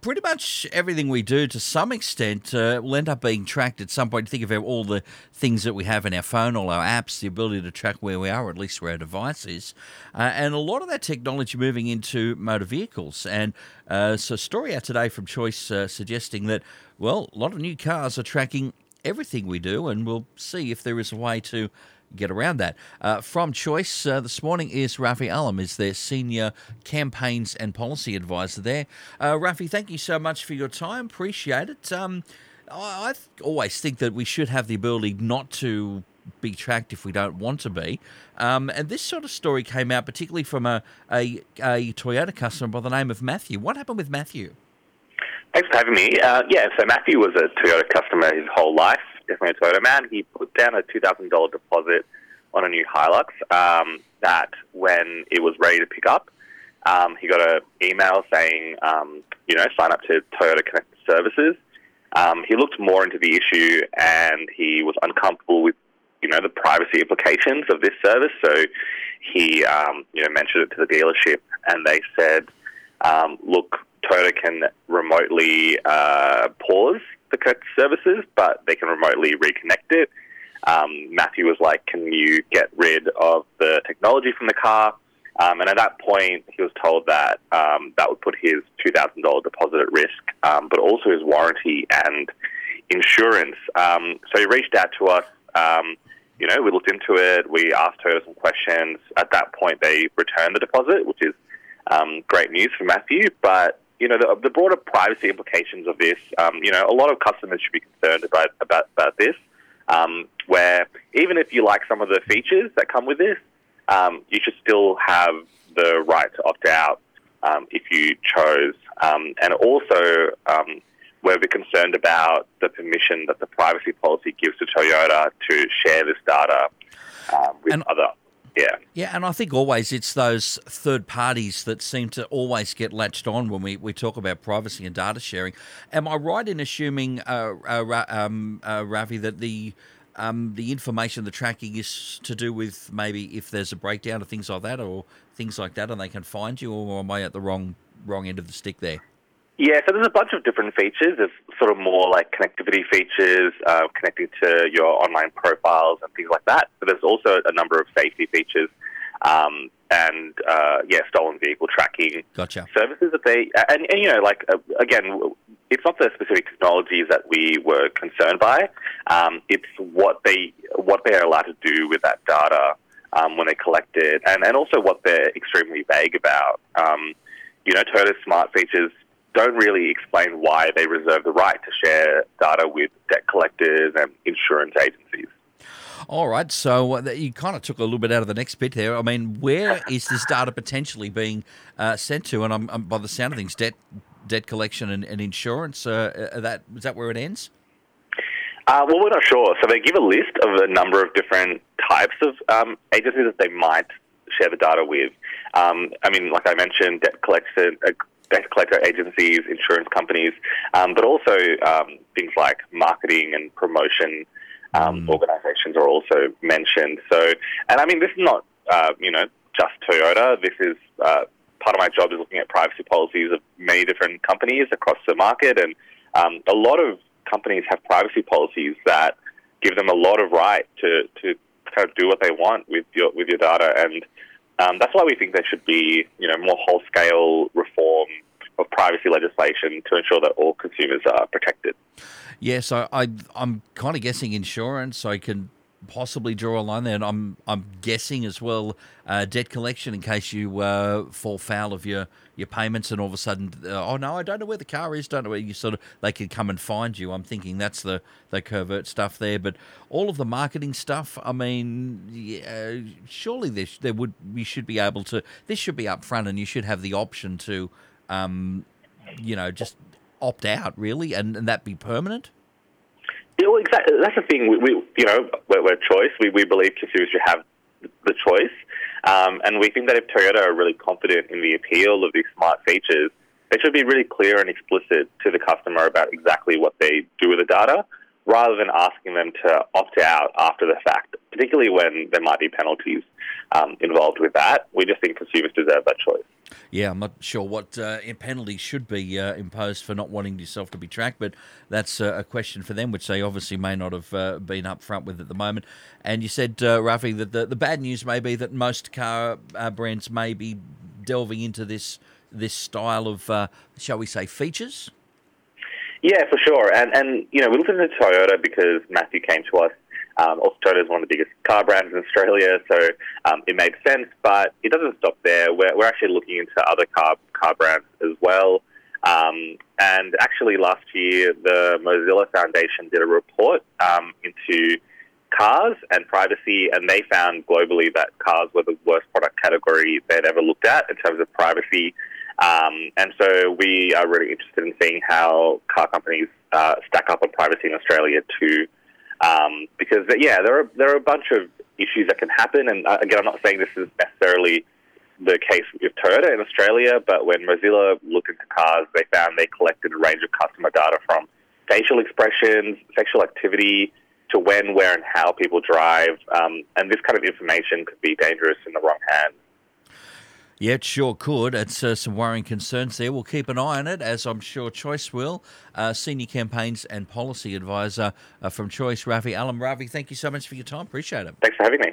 pretty much everything we do to some extent uh, will end up being tracked at some point. Think of all the things that we have in our phone, all our apps, the ability to track where we are, or at least where our device is. Uh, and a lot of that technology moving into motor vehicles. And uh, so, story out today from Choice uh, suggesting that, well, a lot of new cars are tracking everything we do, and we'll see if there is a way to get around that. Uh, from Choice uh, this morning is Rafi Alam, is their senior campaigns and policy advisor there. Uh, Rafi, thank you so much for your time. Appreciate it. Um, I, I th- always think that we should have the ability not to be tracked if we don't want to be. Um, and this sort of story came out particularly from a, a, a Toyota customer by the name of Matthew. What happened with Matthew? Thanks for having me. Uh, yeah, so Matthew was a Toyota customer his whole life, definitely a Toyota man. He put down a $2,000 deposit on a new Hilux um, that when it was ready to pick up, um, he got an email saying, um, you know, sign up to Toyota Connected Services. Um, he looked more into the issue and he was uncomfortable with, you know, the privacy implications of this service. So he, um, you know, mentioned it to the dealership and they said, um, look, Toyota can remotely uh, pause the connected services, but they can remotely reconnect it. Um, Matthew was like, "Can you get rid of the technology from the car?" Um, and at that point, he was told that um, that would put his two thousand dollar deposit at risk, um, but also his warranty and insurance. Um, so he reached out to us. Um, you know, we looked into it. We asked her some questions. At that point, they returned the deposit, which is great news for Matthew. But you know, the, the broader privacy implications of this, um, you know, a lot of customers should be concerned about about, about this. Um, where even if you like some of the features that come with this, um, you should still have the right to opt out um, if you chose. Um, and also, um, we're concerned about the permission that the privacy policy gives to Toyota to share this data with and- other yeah. Yeah, and I think always it's those third parties that seem to always get latched on when we, we talk about privacy and data sharing. Am I right in assuming, uh, uh, um, uh, Ravi, that the um, the information, the tracking is to do with maybe if there's a breakdown or things like that, or things like that, and they can find you, or am I at the wrong wrong end of the stick there? Yeah, so there's a bunch of different features. There's sort of more like connectivity features, uh, connecting to your online profiles and things like that. But there's also a number of safety features um, and, uh, yeah, stolen vehicle tracking gotcha. services that they, and, and you know, like, uh, again, it's not the specific technologies that we were concerned by. Um, it's what they, what they are allowed to do with that data um, when they collect it and, and also what they're extremely vague about. Um, you know, Toyota's smart features don't really explain why they reserve the right to share data with debt collectors and insurance agencies. All right, so uh, you kind of took a little bit out of the next bit there. I mean, where is this data potentially being uh, sent to? And I'm, I'm, by the sound of things, debt debt collection and, and insurance. Uh, uh that is that where it ends? Uh, well, we're not sure. So they give a list of a number of different types of um, agencies that they might share the data with. Um, I mean, like I mentioned, debt collection, uh, debt collector agencies, insurance companies, um, but also um, things like marketing and promotion um, mm. organizations are also mentioned. So, and I mean, this is not, uh, you know, just Toyota. This is uh, part of my job is looking at privacy policies of many different companies across the market, and um, a lot of companies have privacy policies that give them a lot of right to, to kind of do what they want with your with your data and um, that's why we think there should be, you know, more whole-scale reform of privacy legislation to ensure that all consumers are protected. Yes, I, I I'm kind of guessing insurance. I can possibly draw a line there, and I'm I'm guessing as well uh, debt collection in case you uh, fall foul of your, your payments, and all of a sudden, uh, oh no, I don't know where the car is, don't know where you sort of they could come and find you. I'm thinking that's the the covert stuff there, but all of the marketing stuff. I mean, yeah, surely there there would we should be able to this should be upfront, and you should have the option to, um, you know, just opt out really, and, and that be permanent. Yeah, well, exactly. That's the thing. We, we you know, we're, we're, choice. We, we believe consumers should have the choice, um, and we think that if Toyota are really confident in the appeal of these smart features, they should be really clear and explicit to the customer about exactly what they do with the data, rather than asking them to opt out after the fact. Particularly when there might be penalties um, involved with that. We just think consumers deserve that choice. Yeah, I'm not sure what uh, penalties should be uh, imposed for not wanting yourself to be tracked, but that's uh, a question for them, which they obviously may not have uh, been upfront with at the moment. And you said, uh, Rafi, that the, the bad news may be that most car uh, brands may be delving into this this style of, uh, shall we say, features. Yeah, for sure. And and you know, we looked into Toyota because Matthew came to us um, also, Toyota is one of the biggest car brands in Australia, so um, it made sense. But it doesn't stop there. We're, we're actually looking into other car car brands as well. Um, and actually, last year, the Mozilla Foundation did a report um, into cars and privacy, and they found globally that cars were the worst product category they'd ever looked at in terms of privacy. Um, and so we are really interested in seeing how car companies uh, stack up on privacy in Australia too. Um, because yeah, there are there are a bunch of issues that can happen, and uh, again, I'm not saying this is necessarily the case with Toyota in Australia, but when Mozilla looked into cars, they found they collected a range of customer data from facial expressions, sexual activity, to when, where, and how people drive, um, and this kind of information could be dangerous in the wrong hands. Yeah, it sure could. It's uh, some worrying concerns there. We'll keep an eye on it, as I'm sure Choice will. Uh, Senior Campaigns and Policy Advisor uh, from Choice, Rafi Alam. Rafi, thank you so much for your time. Appreciate it. Thanks for having me.